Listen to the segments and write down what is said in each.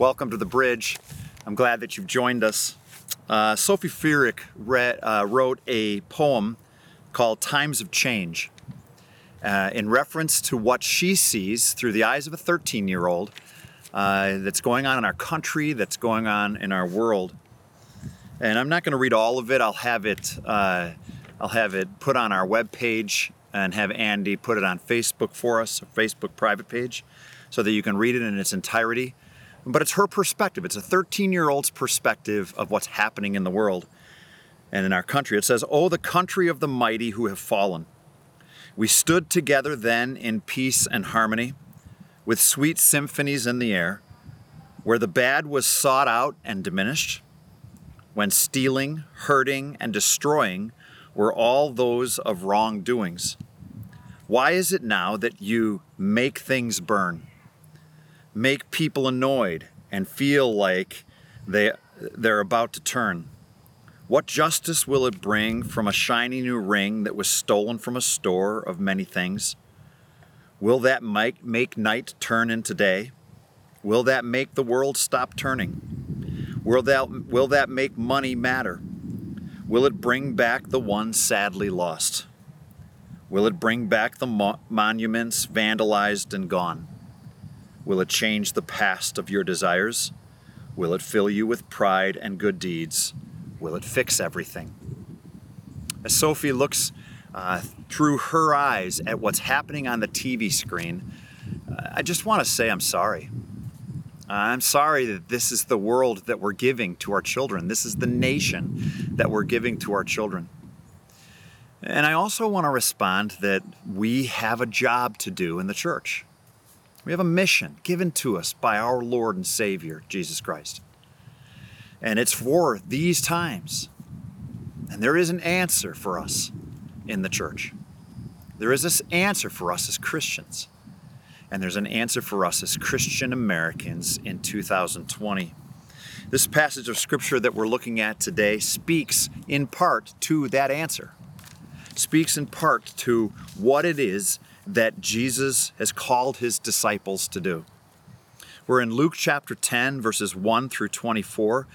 Welcome to the bridge. I'm glad that you've joined us. Uh, Sophie Furyk read, uh, wrote a poem called Times of Change uh, in reference to what she sees through the eyes of a 13 year old uh, that's going on in our country, that's going on in our world. And I'm not going to read all of it. I'll have it. Uh, I'll have it put on our web page and have Andy put it on Facebook for us, a Facebook private page, so that you can read it in its entirety. But it's her perspective. It's a 13 year old's perspective of what's happening in the world and in our country. It says, Oh, the country of the mighty who have fallen. We stood together then in peace and harmony, with sweet symphonies in the air, where the bad was sought out and diminished, when stealing, hurting, and destroying were all those of wrongdoings. Why is it now that you make things burn? Make people annoyed and feel like they, they're about to turn? What justice will it bring from a shiny new ring that was stolen from a store of many things? Will that make, make night turn into day? Will that make the world stop turning? Will that, will that make money matter? Will it bring back the one sadly lost? Will it bring back the mo- monuments vandalized and gone? Will it change the past of your desires? Will it fill you with pride and good deeds? Will it fix everything? As Sophie looks uh, through her eyes at what's happening on the TV screen, uh, I just want to say I'm sorry. I'm sorry that this is the world that we're giving to our children. This is the nation that we're giving to our children. And I also want to respond that we have a job to do in the church. We have a mission given to us by our Lord and Savior, Jesus Christ. And it's for these times. And there is an answer for us in the church. There is this answer for us as Christians. And there's an answer for us as Christian Americans in 2020. This passage of scripture that we're looking at today speaks in part to that answer, speaks in part to what it is that Jesus has called his disciples to do. We're in Luke chapter 10, verses 1 through 24.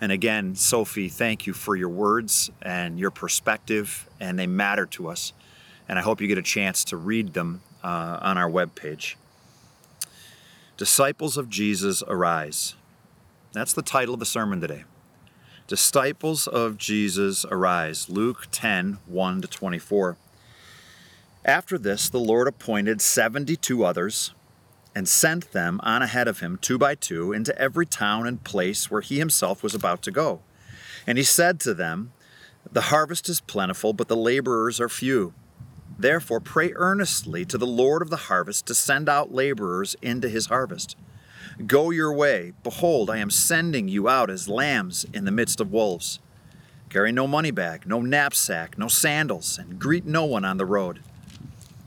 And again, Sophie, thank you for your words and your perspective, and they matter to us. And I hope you get a chance to read them uh, on our webpage. Disciples of Jesus Arise. That's the title of the sermon today. Disciples of Jesus Arise. Luke 10 1 to 24. After this, the Lord appointed 72 others and sent them on ahead of him, two by two, into every town and place where he himself was about to go. And he said to them, The harvest is plentiful, but the laborers are few. Therefore, pray earnestly to the Lord of the harvest to send out laborers into his harvest. Go your way. Behold, I am sending you out as lambs in the midst of wolves. Carry no money bag, no knapsack, no sandals, and greet no one on the road.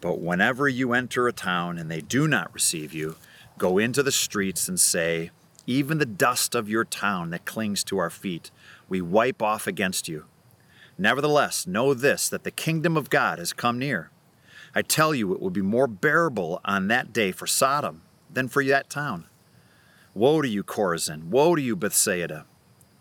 But whenever you enter a town and they do not receive you, go into the streets and say, Even the dust of your town that clings to our feet, we wipe off against you. Nevertheless, know this that the kingdom of God has come near. I tell you, it will be more bearable on that day for Sodom than for that town. Woe to you, Chorazin! Woe to you, Bethsaida!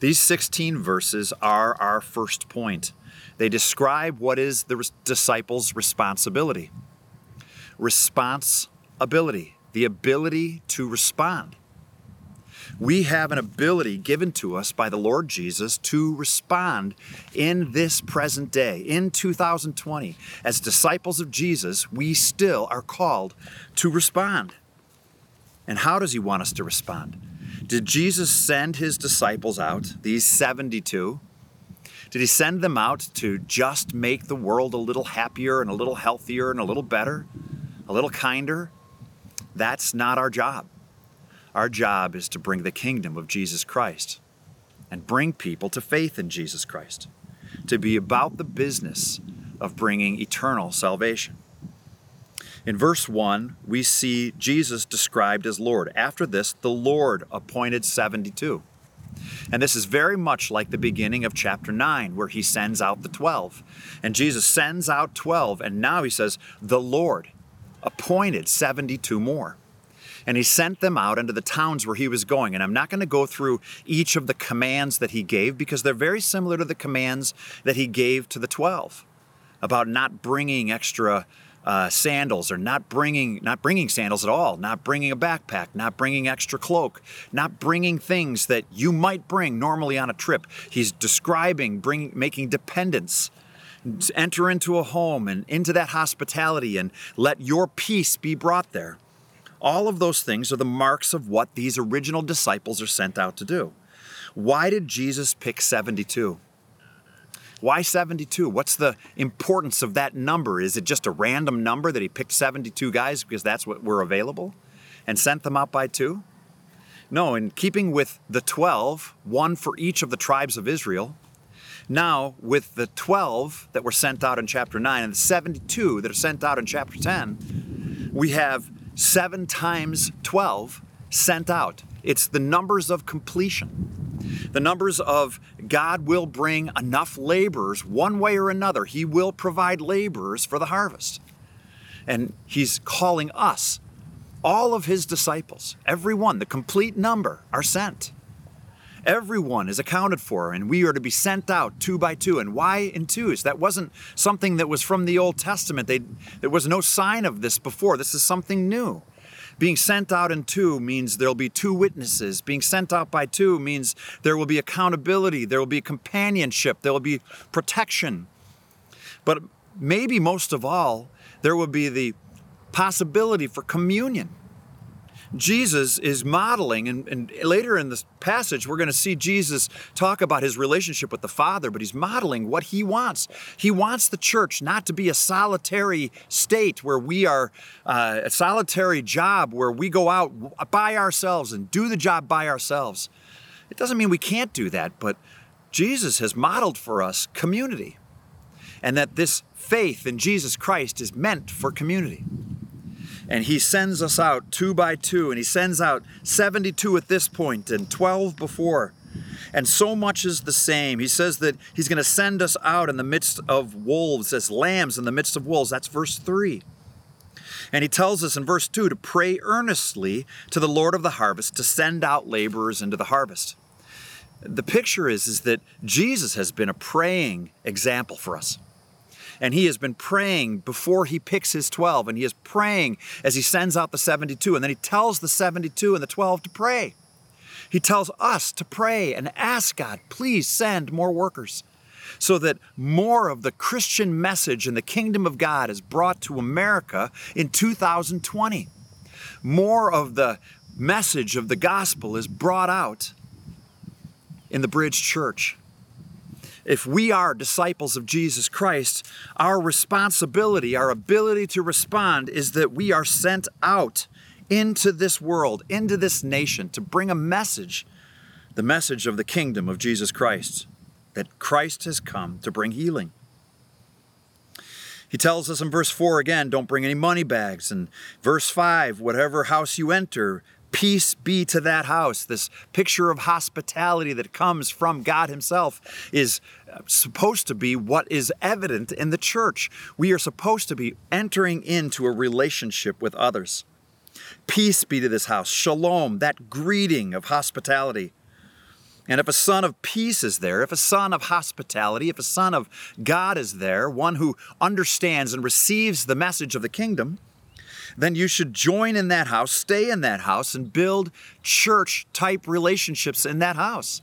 These 16 verses are our first point. They describe what is the disciples' responsibility. Responsibility, the ability to respond. We have an ability given to us by the Lord Jesus to respond in this present day, in 2020. As disciples of Jesus, we still are called to respond. And how does He want us to respond? Did Jesus send His disciples out, these 72? Did He send them out to just make the world a little happier and a little healthier and a little better, a little kinder? That's not our job. Our job is to bring the kingdom of Jesus Christ and bring people to faith in Jesus Christ, to be about the business of bringing eternal salvation. In verse 1, we see Jesus described as Lord. After this, the Lord appointed 72. And this is very much like the beginning of chapter 9, where he sends out the 12. And Jesus sends out 12, and now he says, The Lord appointed 72 more and he sent them out into the towns where he was going. And I'm not going to go through each of the commands that he gave because they're very similar to the commands that he gave to the 12 about not bringing extra uh, sandals or not bringing not bringing sandals at all not bringing a backpack not bringing extra cloak not bringing things that you might bring normally on a trip he's describing bringing making dependence enter into a home and into that hospitality and let your peace be brought there all of those things are the marks of what these original disciples are sent out to do. Why did Jesus pick 72? Why 72? What's the importance of that number? Is it just a random number that he picked 72 guys because that's what were available and sent them out by two? No, in keeping with the 12, one for each of the tribes of Israel, now with the 12 that were sent out in chapter 9 and the 72 that are sent out in chapter 10, we have seven times 12 sent out. It's the numbers of completion. The numbers of God will bring enough laborers one way or another. He will provide laborers for the harvest. And He's calling us, all of His disciples, every one, the complete number, are sent. Everyone is accounted for, and we are to be sent out two by two. And why in twos? That wasn't something that was from the Old Testament. They, there was no sign of this before. This is something new. Being sent out in two means there'll be two witnesses. Being sent out by two means there will be accountability, there will be companionship, there will be protection. But maybe most of all, there will be the possibility for communion. Jesus is modeling, and, and later in this passage, we're going to see Jesus talk about his relationship with the Father, but he's modeling what he wants. He wants the church not to be a solitary state where we are uh, a solitary job where we go out by ourselves and do the job by ourselves. It doesn't mean we can't do that, but Jesus has modeled for us community, and that this faith in Jesus Christ is meant for community and he sends us out two by two, and he sends out 72 at this point and 12 before. And so much is the same. He says that he's going to send us out in the midst of wolves, as lambs in the midst of wolves. That's verse 3. And he tells us in verse 2 to pray earnestly to the Lord of the harvest to send out laborers into the harvest. The picture is, is that Jesus has been a praying example for us. And he has been praying before he picks his 12, and he is praying as he sends out the 72. And then he tells the 72 and the 12 to pray. He tells us to pray and ask God, please send more workers so that more of the Christian message and the kingdom of God is brought to America in 2020. More of the message of the gospel is brought out in the Bridge Church if we are disciples of Jesus Christ, our responsibility, our ability to respond is that we are sent out into this world, into this nation, to bring a message, the message of the kingdom of Jesus Christ, that Christ has come to bring healing. He tells us in verse 4 again, don't bring any money bags. And verse 5, whatever house you enter, Peace be to that house. This picture of hospitality that comes from God Himself is uh, supposed to be what is evident in the church. We are supposed to be entering into a relationship with others. Peace be to this house. Shalom, that greeting of hospitality. And if a son of peace is there, if a son of hospitality, if a son of God is there, one who understands and receives the message of the kingdom, then you should join in that house, stay in that house, and build church type relationships in that house.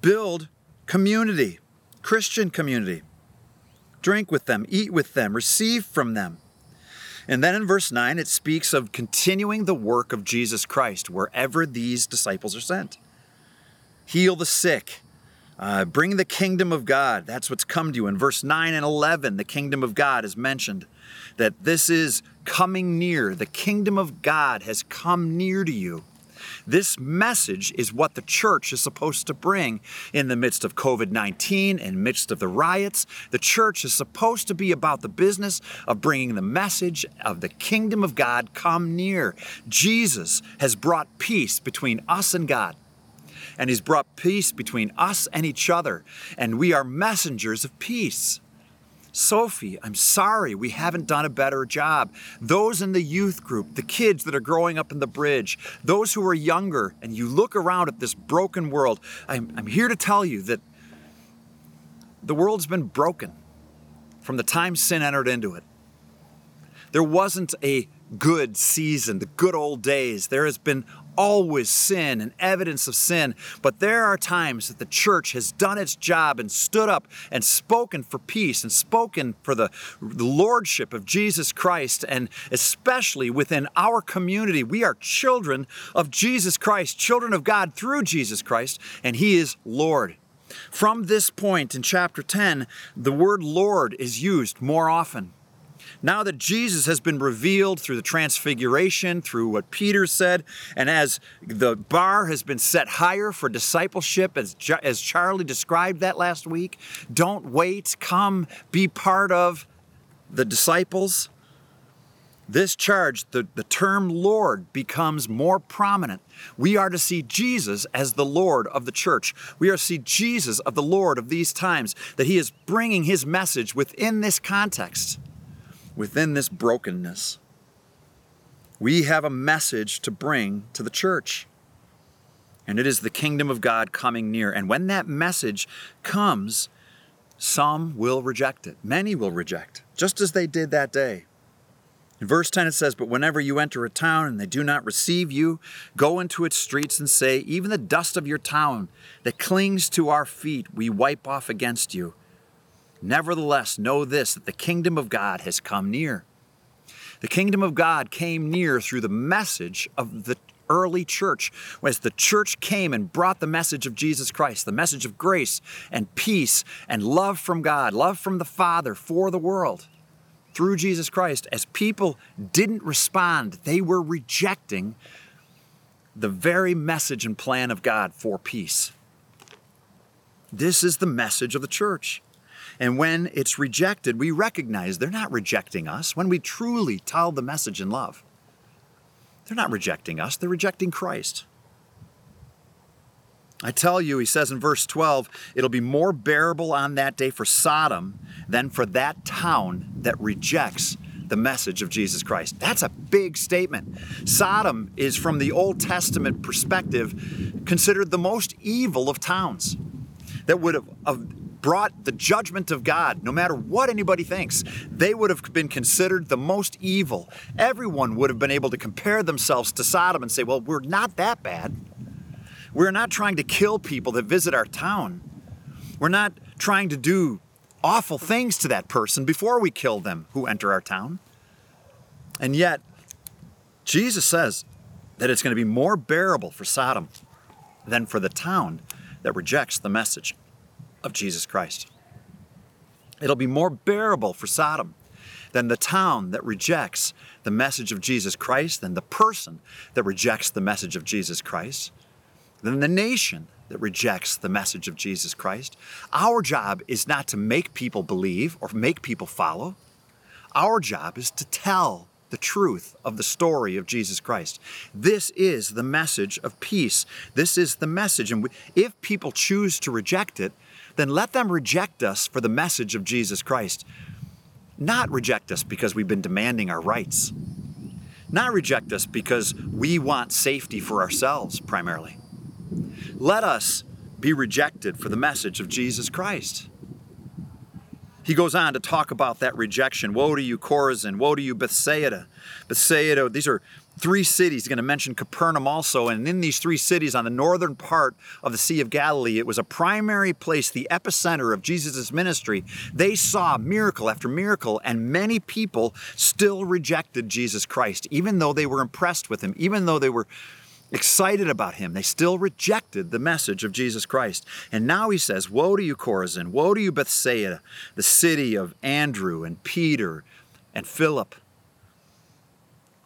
Build community, Christian community. Drink with them, eat with them, receive from them. And then in verse 9, it speaks of continuing the work of Jesus Christ wherever these disciples are sent. Heal the sick, uh, bring the kingdom of God. That's what's come to you. In verse 9 and 11, the kingdom of God is mentioned that this is coming near. The kingdom of God has come near to you. This message is what the church is supposed to bring in the midst of COVID 19, in midst of the riots. The church is supposed to be about the business of bringing the message of the kingdom of God come near. Jesus has brought peace between us and God and He's brought peace between us and each other, and we are messengers of peace. Sophie, I'm sorry we haven't done a better job. Those in the youth group, the kids that are growing up in the bridge, those who are younger, and you look around at this broken world, I'm, I'm here to tell you that the world's been broken from the time sin entered into it. There wasn't a good season, the good old days. There has been always sin and evidence of sin, but there are times that the church has done its job and stood up and spoken for peace and spoken for the, the lordship of Jesus Christ, and especially within our community. We are children of Jesus Christ, children of God through Jesus Christ, and He is Lord. From this point in chapter 10, the word Lord is used more often. Now that Jesus has been revealed through the transfiguration, through what Peter said, and as the bar has been set higher for discipleship, as, as Charlie described that last week, don't wait, come be part of the disciples. This charge, the, the term Lord, becomes more prominent. We are to see Jesus as the Lord of the church. We are to see Jesus of the Lord of these times, that He is bringing His message within this context within this brokenness, we have a message to bring to the church. And it is the kingdom of God coming near. And when that message comes, some will reject it. Many will reject, just as they did that day. In verse 10, it says, But whenever you enter a town and they do not receive you, go into its streets and say, Even the dust of your town that clings to our feet, we wipe off against you. Nevertheless, know this that the kingdom of God has come near. The kingdom of God came near through the message of the early church, as the church came and brought the message of Jesus Christ, the message of grace and peace and love from God, love from the Father for the world through Jesus Christ. As people didn't respond, they were rejecting the very message and plan of God for peace. This is the message of the church. And when it's rejected, we recognize they're not rejecting us when we truly tell the message in love. They're not rejecting us, they're rejecting Christ. I tell you, he says in verse 12, it'll be more bearable on that day for Sodom than for that town that rejects the message of Jesus Christ. That's a big statement. Sodom is, from the Old Testament perspective, considered the most evil of towns that would have, brought the judgment of God, no matter what anybody thinks. They would have been considered the most evil. Everyone would have been able to compare themselves to Sodom and say, well, we're not that bad. We're not trying to kill people that visit our town. We're not trying to do awful things to that person before we kill them who enter our town. And yet, Jesus says that it's going to be more bearable for Sodom than for the town that rejects the message of Jesus Christ. It'll be more bearable for Sodom than the town that rejects the message of Jesus Christ, than the person that rejects the message of Jesus Christ, than the nation that rejects the message of Jesus Christ. Our job is not to make people believe or make people follow. Our job is to tell the truth of the story of Jesus Christ. This is the message of peace. This is the message. And if people choose to reject it, then let them reject us for the message of Jesus Christ. Not reject us because we've been demanding our rights. Not reject us because we want safety for ourselves primarily. Let us be rejected for the message of Jesus Christ. He goes on to talk about that rejection. Woe to you, Chorazin. Woe to you, Bethsaida. Bethsaida, these are three cities. He's going to mention Capernaum also. And in these three cities on the northern part of the Sea of Galilee, it was a primary place, the epicenter of Jesus' ministry. They saw miracle after miracle, and many people still rejected Jesus Christ, even though they were impressed with him, even though they were excited about him. They still rejected the message of Jesus Christ. And now he says, Woe to you, Chorazin! Woe to you, Bethsaida, the city of Andrew and Peter and Philip.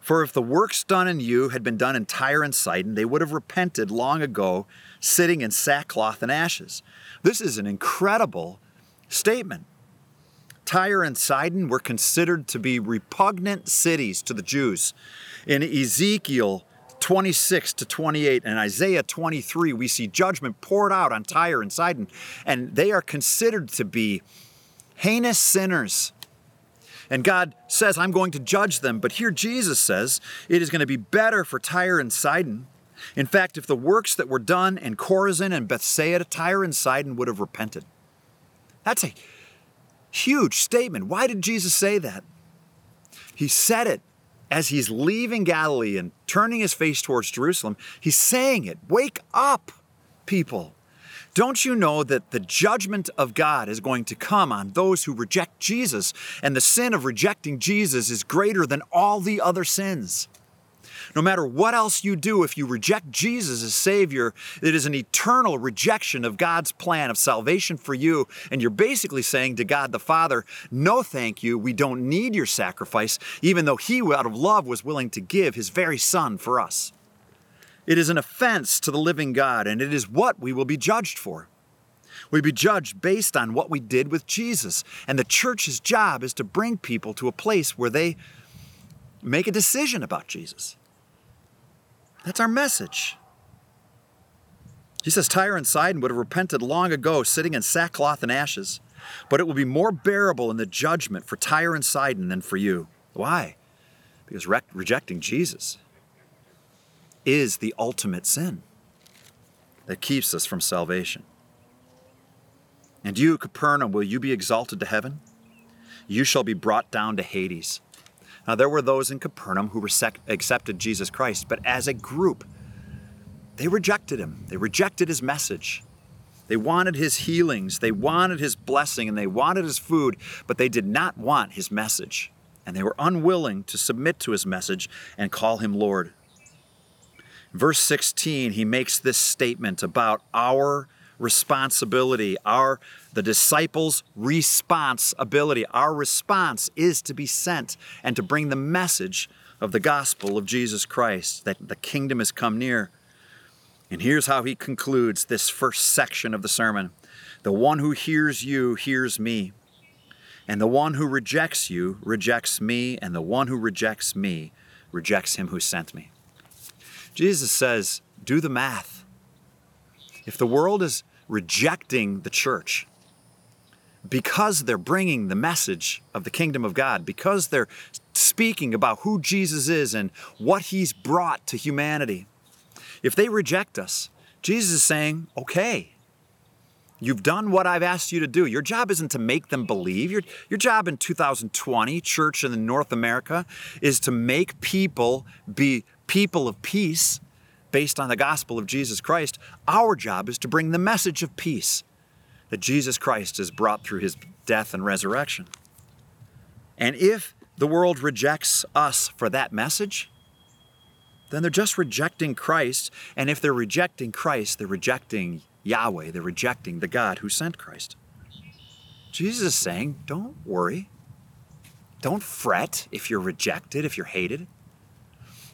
For if the works done in you had been done in Tyre and Sidon, they would have repented long ago, sitting in sackcloth and ashes. This is an incredible statement. Tyre and Sidon were considered to be repugnant cities to the Jews. In Ezekiel 26 to 28 and Isaiah 23, we see judgment poured out on Tyre and Sidon, and they are considered to be heinous sinners. And God says, I'm going to judge them. But here Jesus says, it is going to be better for Tyre and Sidon. In fact, if the works that were done in Chorazin and Bethsaida, Tyre and Sidon would have repented. That's a huge statement. Why did Jesus say that? He said it as he's leaving Galilee and turning his face towards Jerusalem, he's saying it Wake up, people. Don't you know that the judgment of God is going to come on those who reject Jesus, and the sin of rejecting Jesus is greater than all the other sins? No matter what else you do, if you reject Jesus as Savior, it is an eternal rejection of God's plan of salvation for you. And you're basically saying to God the Father, No, thank you. We don't need your sacrifice, even though He, out of love, was willing to give His very Son for us. It is an offense to the living God, and it is what we will be judged for. We be judged based on what we did with Jesus. And the church's job is to bring people to a place where they make a decision about Jesus. That's our message. He says Tyre and Sidon would have repented long ago, sitting in sackcloth and ashes, but it will be more bearable in the judgment for Tyre and Sidon than for you. Why? Because re- rejecting Jesus is the ultimate sin that keeps us from salvation. And you, Capernaum, will you be exalted to heaven? You shall be brought down to Hades. Now, there were those in Capernaum who accepted Jesus Christ, but as a group, they rejected him. They rejected his message. They wanted his healings, they wanted his blessing, and they wanted his food, but they did not want his message. And they were unwilling to submit to his message and call him Lord. Verse 16, he makes this statement about our responsibility, our the disciples' responsibility. Our response is to be sent and to bring the message of the gospel of Jesus Christ, that the kingdom has come near. And here's how he concludes this first section of the sermon The one who hears you hears me, and the one who rejects you rejects me, and the one who rejects me rejects him who sent me. Jesus says, Do the math. If the world is rejecting the church because they're bringing the message of the kingdom of God, because they're speaking about who Jesus is and what he's brought to humanity. If they reject us, Jesus is saying, okay, You've done what I've asked you to do. Your job isn't to make them believe. Your, your job in 2020, church in North America, is to make people be people of peace based on the gospel of Jesus Christ, our job is to bring the message of peace that Jesus Christ has brought through his death and resurrection. And if the world rejects us for that message, then they're just rejecting Christ. And if they're rejecting Christ, they're rejecting Yahweh, they're rejecting the God who sent Christ. Jesus is saying, don't worry. Don't fret if you're rejected, if you're hated.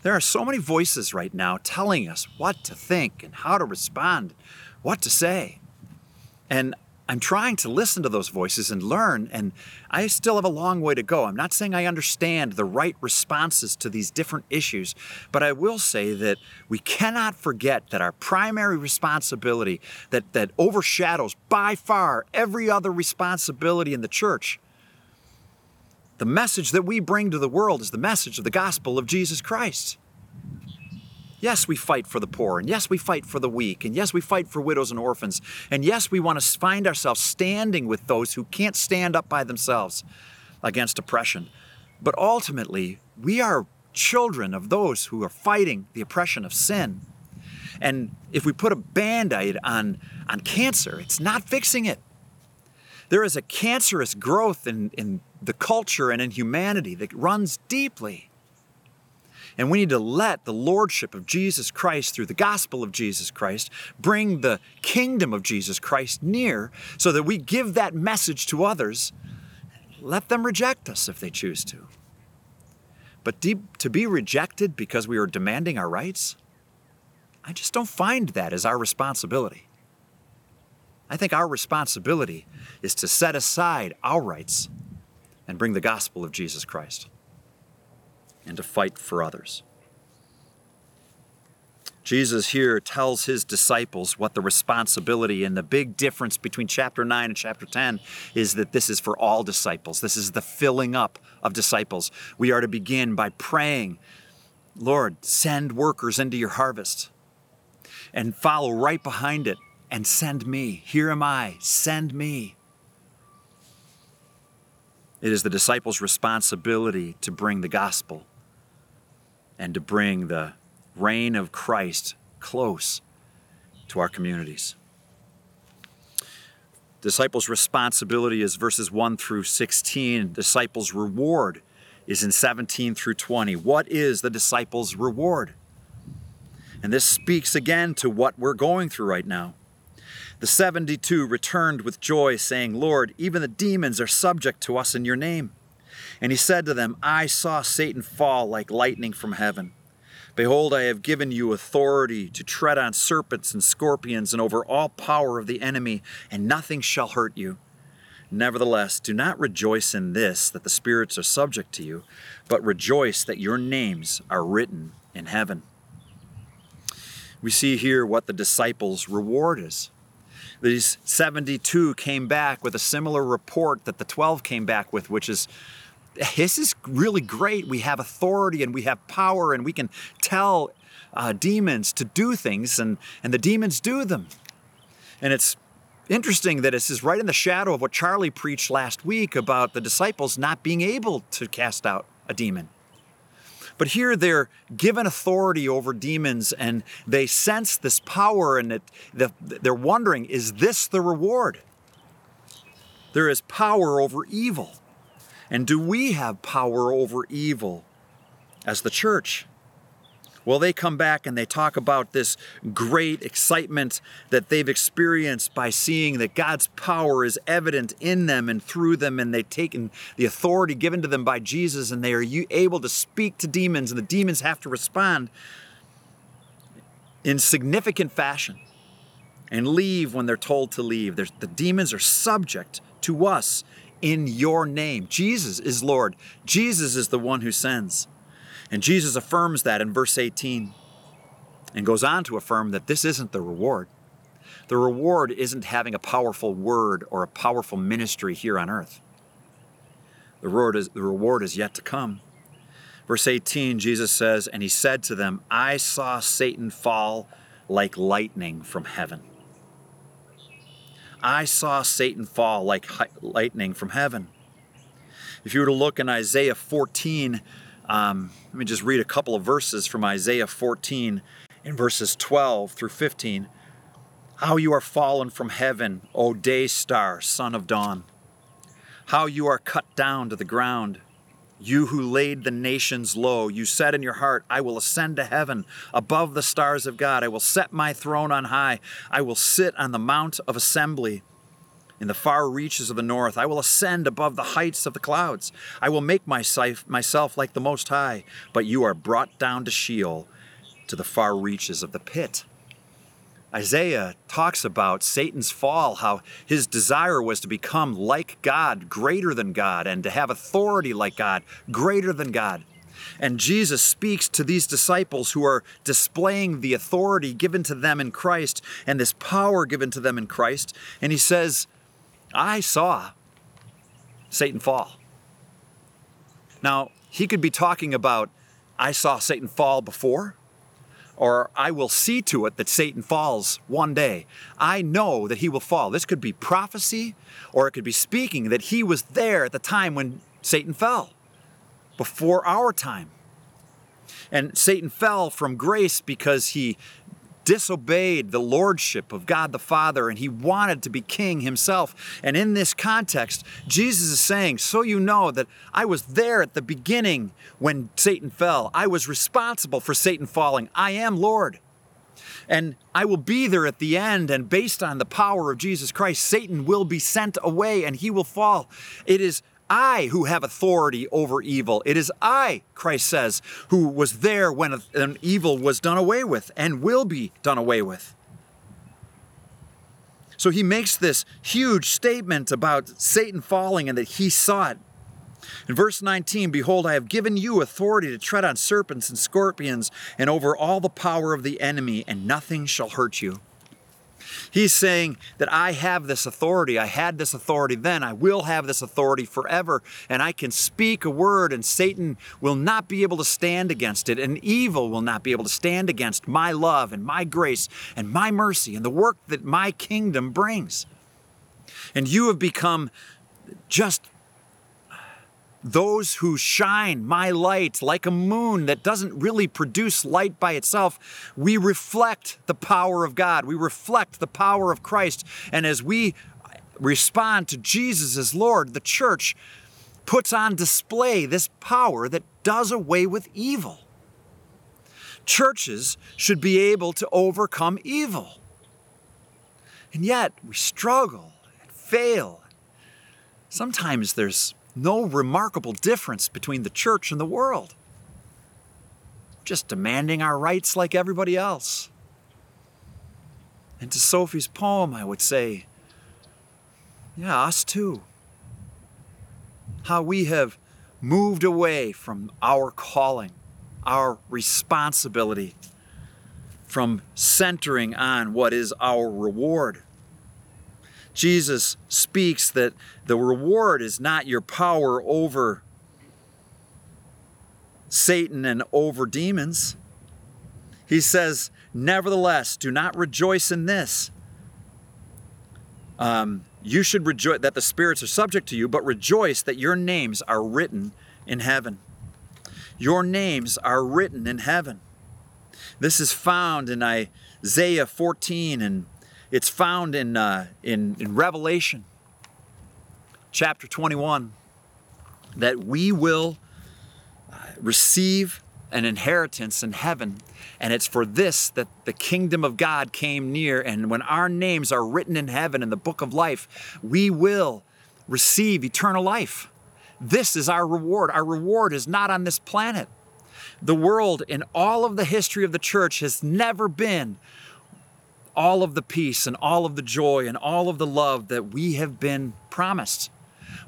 There are so many voices right now telling us what to think and how to respond, what to say. And I'm trying to listen to those voices and learn, and I still have a long way to go. I'm not saying I understand the right responses to these different issues, but I will say that we cannot forget that our primary responsibility that, that overshadows by far every other responsibility in the church the message that we bring to the world is the message of the gospel of Jesus Christ. Yes, we fight for the poor, and yes, we fight for the weak, and yes, we fight for widows and orphans, and yes, we want to find ourselves standing with those who can't stand up by themselves against oppression. But ultimately, we are children of those who are fighting the oppression of sin. And if we put a band aid on, on cancer, it's not fixing it. There is a cancerous growth in, in the culture and in humanity that runs deeply. And we need to let the lordship of Jesus Christ through the gospel of Jesus Christ bring the kingdom of Jesus Christ near so that we give that message to others. Let them reject us if they choose to. But deep, to be rejected because we are demanding our rights, I just don't find that as our responsibility. I think our responsibility is to set aside our rights and bring the gospel of Jesus Christ and to fight for others. Jesus here tells his disciples what the responsibility and the big difference between chapter 9 and chapter 10 is that this is for all disciples. This is the filling up of disciples. We are to begin by praying, Lord, send workers into your harvest, and follow right behind it and send me. Here am I, send me. It is the disciples' responsibility to bring the gospel and to bring the reign of Christ close to our communities. Disciples' responsibility is verses 1 through 16. Disciples' reward is in 17 through 20. What is the disciples' reward? And this speaks again to what we're going through right now. The 72 returned with joy, saying, Lord, even the demons are subject to us in your name. And he said to them, I saw Satan fall like lightning from heaven. Behold, I have given you authority to tread on serpents and scorpions and over all power of the enemy, and nothing shall hurt you. Nevertheless, do not rejoice in this, that the spirits are subject to you, but rejoice that your names are written in heaven. We see here what the disciples' reward is. These 72 came back with a similar report that the 12 came back with, which is this is really great. We have authority and we have power and we can tell uh, demons to do things and, and the demons do them. And it's interesting that this is right in the shadow of what Charlie preached last week about the disciples not being able to cast out a demon. But here they're given authority over demons and they sense this power and it, they're wondering, is this the reward? There is power over evil. And do we have power over evil as the church? Well, they come back and they talk about this great excitement that they've experienced by seeing that God's power is evident in them and through them, and they've taken the authority given to them by Jesus, and they are able to speak to demons, and the demons have to respond in significant fashion and leave when they're told to leave. The demons are subject to us in your name. Jesus is Lord. Jesus is the one who sends. And Jesus affirms that in verse 18 and goes on to affirm that this isn't the reward. The reward isn't having a powerful word or a powerful ministry here on earth. The reward is, the reward is yet to come. Verse 18, Jesus says, And he said to them, I saw Satan fall like lightning from heaven. I saw Satan fall like lightning from heaven. If you were to look in Isaiah 14, um, let me just read a couple of verses from Isaiah 14 in verses 12 through 15. How you are fallen from heaven, O day star, son of dawn. How you are cut down to the ground you who laid the nations low, you said in your heart, I will ascend to heaven above the stars of God. I will set my throne on high. I will sit on the mount of assembly in the far reaches of the north. I will ascend above the heights of the clouds. I will make myself, myself like the Most High. But you are brought down to Sheol, to the far reaches of the pit. Isaiah talks about Satan's fall, how his desire was to become like God, greater than God, and to have authority like God, greater than God. And Jesus speaks to these disciples who are displaying the authority given to them in Christ and this power given to them in Christ. And he says, I saw Satan fall. Now, he could be talking about, I saw Satan fall before, or I will see to it that Satan falls one day. I know that he will fall. This could be prophecy, or it could be speaking that he was there at the time when Satan fell, before our time. And Satan fell from grace because he disobeyed the lordship of God the Father and he wanted to be king himself. And in this context, Jesus is saying, So you know that I was there at the beginning when Satan fell. I was responsible for Satan falling. I am Lord. And I will be there at the end, and based on the power of Jesus Christ, Satan will be sent away and he will fall. It is I who have authority over evil. It is I, Christ says, who was there when an evil was done away with and will be done away with. So he makes this huge statement about Satan falling and that he saw it. In verse 19, behold, I have given you authority to tread on serpents and scorpions and over all the power of the enemy, and nothing shall hurt you. He's saying that I have this authority. I had this authority then. I will have this authority forever. And I can speak a word, and Satan will not be able to stand against it, and evil will not be able to stand against my love and my grace and my mercy and the work that my kingdom brings. And you have become just those who shine my light like a moon that doesn't really produce light by itself, we reflect the power of God. We reflect the power of Christ. And as we respond to Jesus as Lord, the church puts on display this power that does away with evil. Churches should be able to overcome evil. And yet we struggle and fail. Sometimes there's no remarkable difference between the church and the world. Just demanding our rights like everybody else. And to Sophie's poem, I would say, yeah, us too. How we have moved away from our calling, our responsibility, from centering on what is our reward. Jesus speaks that the reward is not your power over Satan and over demons. He says, Nevertheless, do not rejoice in this. Um, you should rejoice that the spirits are subject to you, but rejoice that your names are written in heaven. Your names are written in heaven. This is found in Isaiah 14 and it's found in, uh, in, in Revelation chapter 21 that we will uh, receive an inheritance in heaven. And it's for this that the kingdom of God came near. And when our names are written in heaven in the book of life, we will receive eternal life. This is our reward. Our reward is not on this planet. The world, in all of the history of the church, has never been all of the peace and all of the joy and all of the love that we have been promised.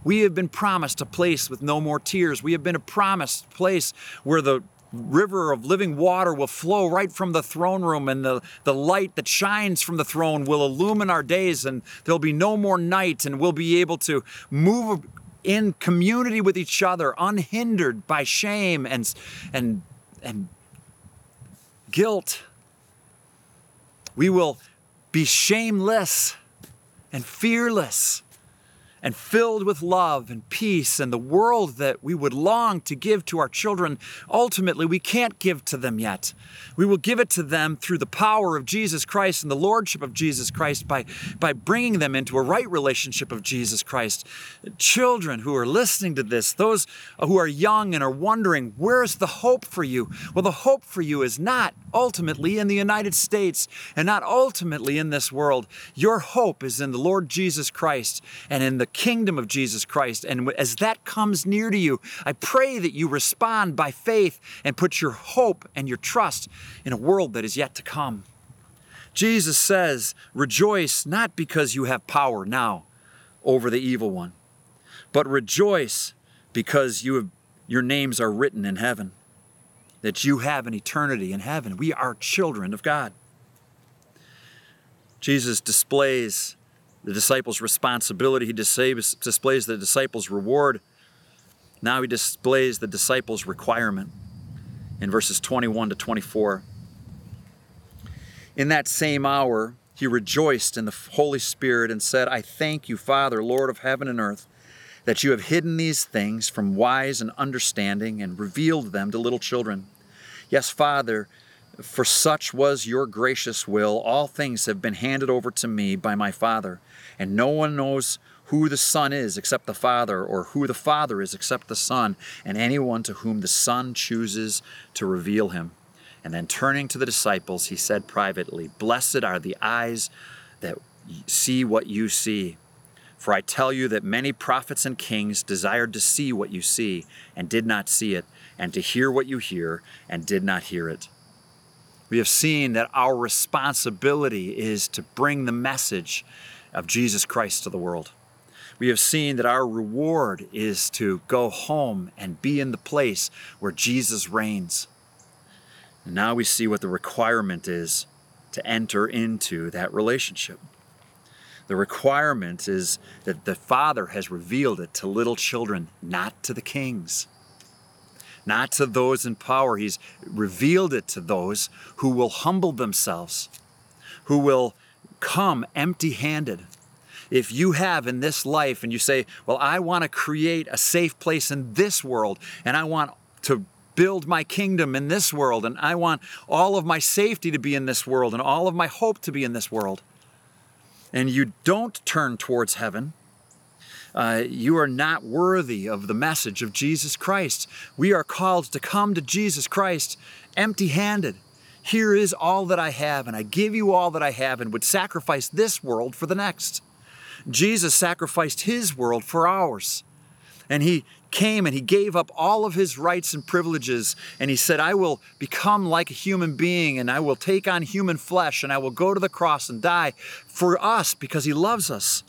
We have been promised a place with no more tears. We have been a promised place where the river of living water will flow right from the throne room, and the, the light that shines from the throne will illumine our days, and there'll be no more night, and we'll be able to move in community with each other, unhindered by shame and, and, and guilt we will be shameless and fearless and filled with love and peace and the world that we would long to give to our children, ultimately we can't give to them yet. We will give it to them through the power of Jesus Christ and the lordship of Jesus Christ by, by bringing them into a right relationship of Jesus Christ. Children who are listening to this, those who are young and are wondering, where's the hope for you? Well, the hope for you is not ultimately in the United States and not ultimately in this world. Your hope is in the Lord Jesus Christ and in the kingdom of Jesus Christ. And as that comes near to you, I pray that you respond by faith and put your hope and your trust in a world that is yet to come. Jesus says, Rejoice not because you have power now over the evil one, but rejoice because you have, your names are written in heaven, that you have an eternity in heaven. We are children of God. Jesus displays the disciples' responsibility, he displays, the disciples' reward. Now he displays the disciples' requirement in verses 21 to 24. In that same hour, he rejoiced in the Holy Spirit and said, I thank you, Father, Lord of heaven and earth, that you have hidden these things from wise and understanding and revealed them to little children. Yes, Father, for such was your gracious will. All things have been handed over to me by my Father, and no one knows who the Son is except the Father, or who the Father is except the Son, and anyone to whom the Son chooses to reveal him. And then turning to the disciples, he said privately, Blessed are the eyes that see what you see. For I tell you that many prophets and kings desired to see what you see and did not see it, and to hear what you hear and did not hear it. We have seen that our responsibility is to bring the message of Jesus Christ to the world. We have seen that our reward is to go home and be in the place where Jesus reigns. And now we see what the requirement is to enter into that relationship. The requirement is that the Father has revealed it to little children, not to the kings, not to those in power. He's revealed it to those who will humble themselves, who will come empty handed. If you have in this life and you say, Well, I want to create a safe place in this world and I want to build my kingdom in this world, and I want all of my safety to be in this world, and all of my hope to be in this world. And you don't turn towards heaven, uh, you are not worthy of the message of Jesus Christ. We are called to come to Jesus Christ empty handed. Here is all that I have, and I give you all that I have, and would sacrifice this world for the next. Jesus sacrificed his world for ours. And he came and he gave up all of his rights and privileges and he said, I will become like a human being and I will take on human flesh and I will go to the cross and die for us because he loves us.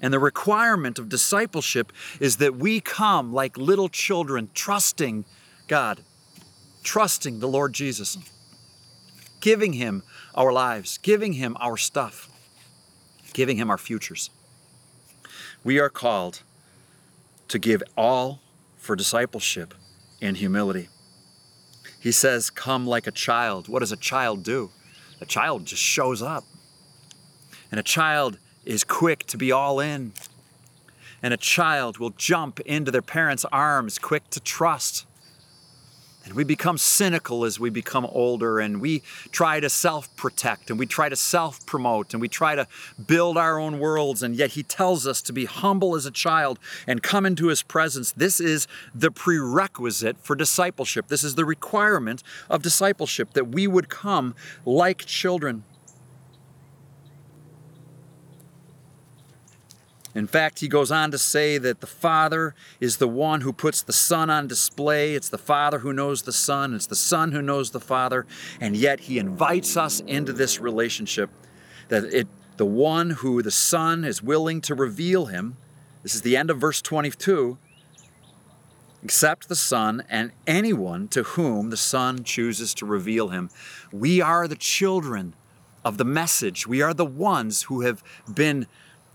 And the requirement of discipleship is that we come like little children, trusting God, trusting the Lord Jesus, giving Him our lives, giving Him our stuff, giving Him our futures. We are called to give all for discipleship in humility. He says, Come like a child. What does a child do? A child just shows up. And a child is quick to be all in. And a child will jump into their parents' arms, quick to trust. And we become cynical as we become older, and we try to self protect, and we try to self promote, and we try to build our own worlds. And yet, He tells us to be humble as a child and come into His presence. This is the prerequisite for discipleship. This is the requirement of discipleship that we would come like children. In fact, he goes on to say that the Father is the one who puts the Son on display. It's the Father who knows the Son, it's the Son who knows the Father, and yet he invites us into this relationship that it the one who the Son is willing to reveal him. This is the end of verse 22. Except the Son and anyone to whom the Son chooses to reveal him. We are the children of the message. We are the ones who have been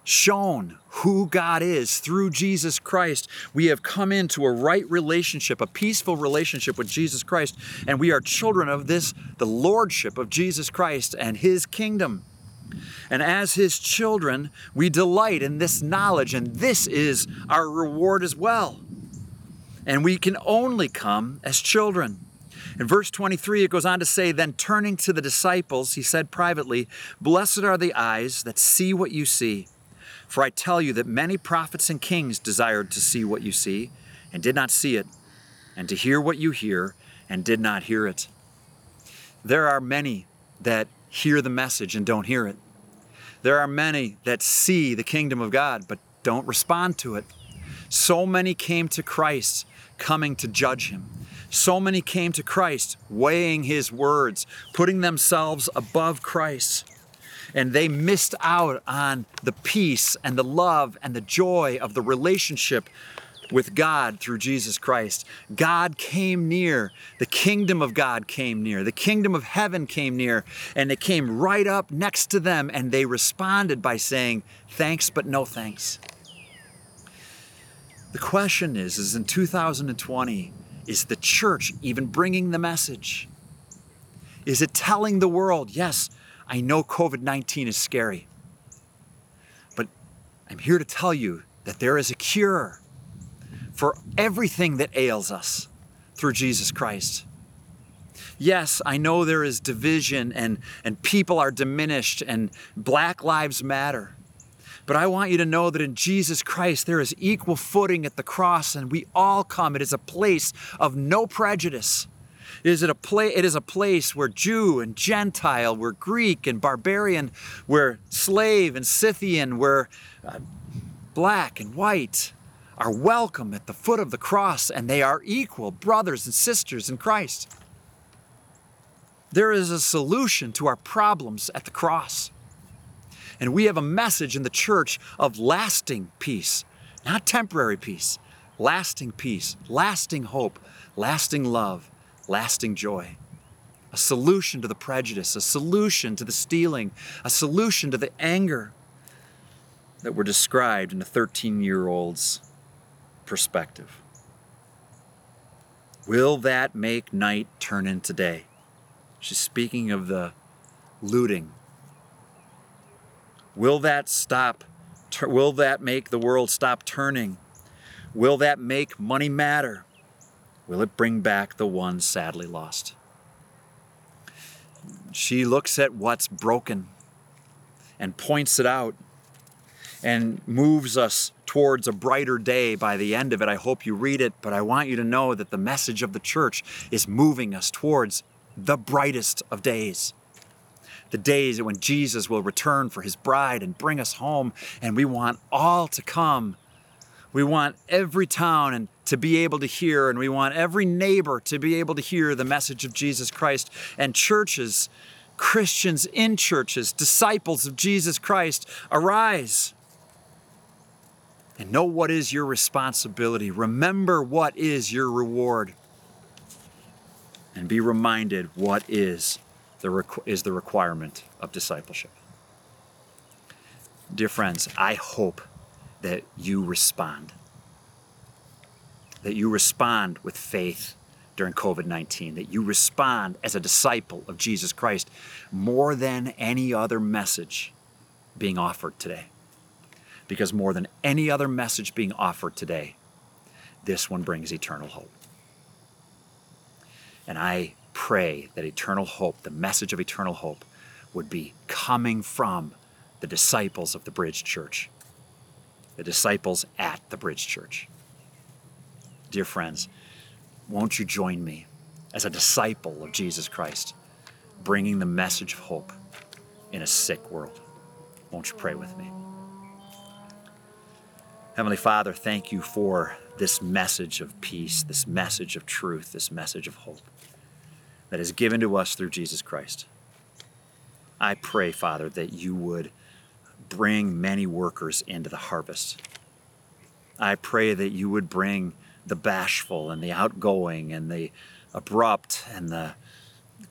shown who God is through Jesus Christ. We have come into a right relationship, a peaceful relationship with Jesus Christ, and we are children of this, the lordship of Jesus Christ and his kingdom. And as his children, we delight in this knowledge, and this is our reward as well. And we can only come as children. In verse 23, it goes on to say, Then turning to the disciples, he said privately, Blessed are the eyes that see what you see. For I tell you that many prophets and kings desired to see what you see, and did not see it, and to hear what you hear, and did not hear it. There are many that hear the message and don't hear it. There are many that see the kingdom of God but don't respond to it. So many came to Christ coming to judge him. So many came to Christ weighing his words, putting themselves above Christ and they missed out on the peace and the love and the joy of the relationship with God through Jesus Christ. God came near. The kingdom of God came near. The kingdom of heaven came near. And it came right up next to them. And they responded by saying, Thanks, but no thanks. The question is, is in 2020, is the church even bringing the message? Is it telling the world, yes, I know COVID 19 is scary, but I'm here to tell you that there is a cure for everything that ails us through Jesus Christ. Yes, I know there is division and, and people are diminished and Black Lives Matter. But I want you to know that in Jesus Christ there is equal footing at the cross and we all come. It is a place of no prejudice. It is, a pla- it is a place where Jew and Gentile, where Greek and barbarian, where slave and Scythian, where uh, black and white are welcome at the foot of the cross and they are equal brothers and sisters in Christ. There is a solution to our problems at the cross. And we have a message in the church of lasting peace, not temporary peace, lasting peace, lasting hope, lasting love, lasting joy. A solution to the prejudice, a solution to the stealing, a solution to the anger that were described in a 13 year old's perspective. Will that make night turn into day? She's speaking of the looting Will that stop? Will that make the world stop turning? Will that make money matter? Will it bring back the one sadly lost? She looks at what's broken and points it out and moves us towards a brighter day by the end of it. I hope you read it, but I want you to know that the message of the church is moving us towards the brightest of days the days when Jesus will return for his bride and bring us home. And we want all to come. We want every town and to be able to hear, and we want every neighbor to be able to hear the message of Jesus Christ. And churches, Christians in churches, disciples of Jesus Christ, arise and know what is your responsibility. Remember what is your reward. And be reminded what is the requ- is the requirement of discipleship. Dear friends, I hope that you respond. That you respond with faith during COVID 19, that you respond as a disciple of Jesus Christ more than any other message being offered today. Because more than any other message being offered today, this one brings eternal hope. And I pray that eternal hope, the message of eternal hope, would be coming from the disciples of the Bridge Church, the disciples at the Bridge Church. Dear friends, won't you join me as a disciple of Jesus Christ, bringing the message of hope in a sick world? Won't you pray with me? Heavenly Father, thank you for this message of peace, this message of truth, this message of hope that is given to us through Jesus Christ. I pray, Father, that you would bring many workers into the harvest. I pray that you would bring the bashful and the outgoing and the abrupt and the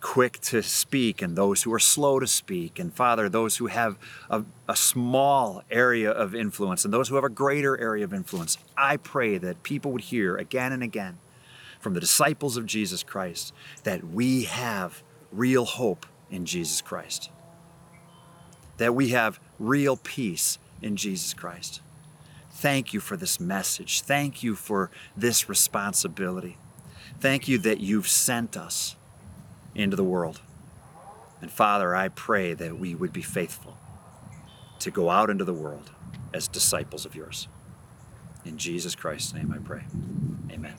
quick to speak and those who are slow to speak. And Father, those who have a, a, small area of influence and those who have a greater area of influence. I pray that people would hear again and again from the disciples of Jesus Christ that we have real hope in Jesus Christ, that we have real peace in Jesus Christ. Thank you for this message. Thank you for this responsibility. Thank you that you've sent us into the world. And Father, I pray that we would be faithful to go out into the world as disciples of yours. In Jesus Christ's name I pray. Amen.